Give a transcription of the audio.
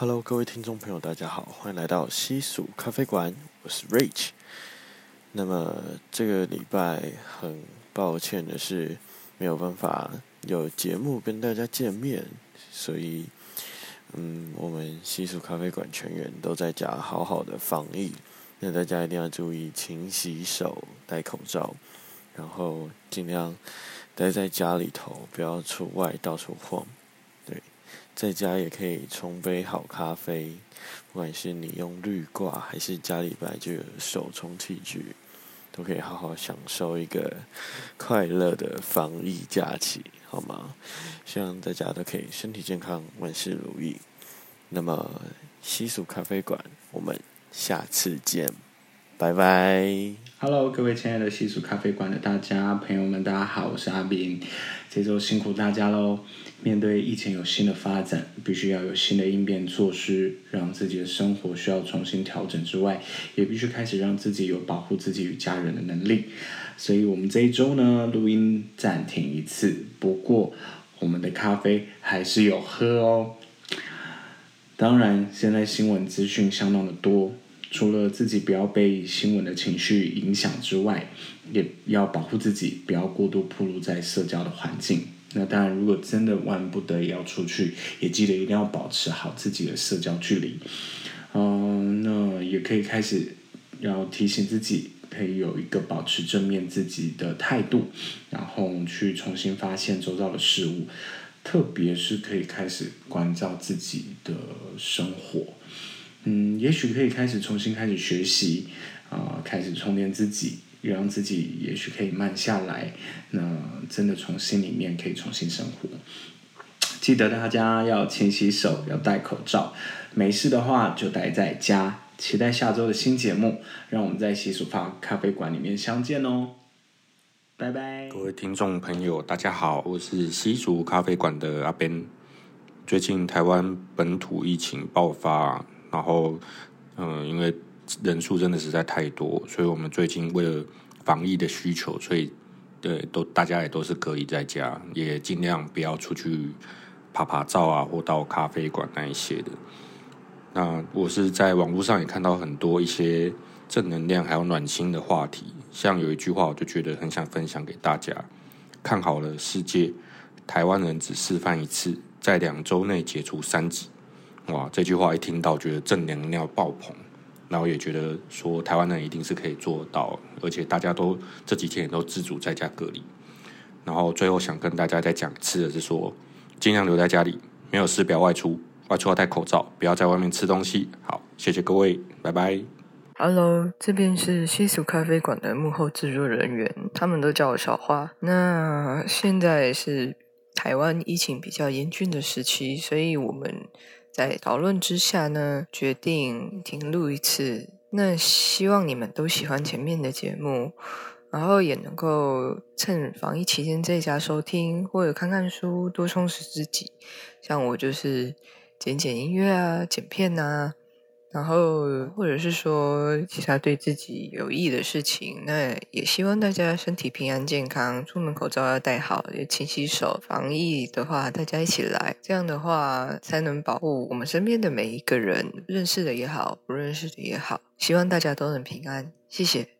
Hello，各位听众朋友，大家好，欢迎来到西蜀咖啡馆，我是 Rich。那么这个礼拜很抱歉的是没有办法有节目跟大家见面，所以嗯，我们西蜀咖啡馆全员都在家好好的防疫，那大家一定要注意勤洗手、戴口罩，然后尽量待在家里头，不要出外到处晃。在家也可以冲杯好咖啡，不管是你用滤挂还是家里本来就有手冲器具，都可以好好享受一个快乐的防疫假期，好吗？希望大家都可以身体健康，万事如意。那么西蜀咖啡馆，我们下次见，拜拜。Hello，各位亲爱的西蜀咖啡馆的大家朋友们，大家好，我是阿斌，这周辛苦大家喽。面对疫情有新的发展，必须要有新的应变措施，让自己的生活需要重新调整之外，也必须开始让自己有保护自己与家人的能力。所以，我们这一周呢，录音暂停一次，不过我们的咖啡还是有喝哦。当然，现在新闻资讯相当的多，除了自己不要被新闻的情绪影响之外，也要保护自己，不要过度暴露在社交的环境。那当然，如果真的万不得已要出去，也记得一定要保持好自己的社交距离。嗯，那也可以开始要提醒自己，可以有一个保持正面自己的态度，然后去重新发现周遭的事物，特别是可以开始关照自己的生活。嗯，也许可以开始重新开始学习，啊、开始充电自己。让自己也许可以慢下来，那真的从心里面可以重新生活。记得大家要勤洗手，要戴口罩，没事的话就待在家。期待下周的新节目，让我们在西蜀咖啡馆里面相见哦。拜拜。各位听众朋友，大家好，我是西蜀咖啡馆的阿 Ben。最近台湾本土疫情爆发，然后嗯、因为。人数真的实在太多，所以我们最近为了防疫的需求，所以对都大家也都是隔离在家，也尽量不要出去趴趴走啊，或到咖啡馆那一些的。那我是在网络上也看到很多一些正能量还有暖心的话题，像有一句话，我就觉得很想分享给大家：看好了世界，台湾人只示范一次，在两周内解除三级。哇，这句话一听到，觉得正能量爆棚。然后也觉得说台湾人一定是可以做到，而且大家都这几天也都自主在家隔离。然后最后想跟大家再讲一次的是说，尽量留在家里，没有事不要外出，外出要戴口罩，不要在外面吃东西。好，谢谢各位，拜拜。Hello，这边是西蜀咖啡馆的幕后制作人员，他们都叫我小花。那现在是台湾疫情比较严峻的时期，所以我们。在讨论之下呢，决定停录一次。那希望你们都喜欢前面的节目，然后也能够趁防疫期间在家收听，或者看看书，多充实自己。像我就是剪剪音乐啊，剪片啊。然后，或者是说其他对自己有益的事情，那也希望大家身体平安健康，出门口罩要戴好，也勤洗手。防疫的话，大家一起来，这样的话才能保护我们身边的每一个人，认识的也好，不认识的也好。希望大家都能平安，谢谢。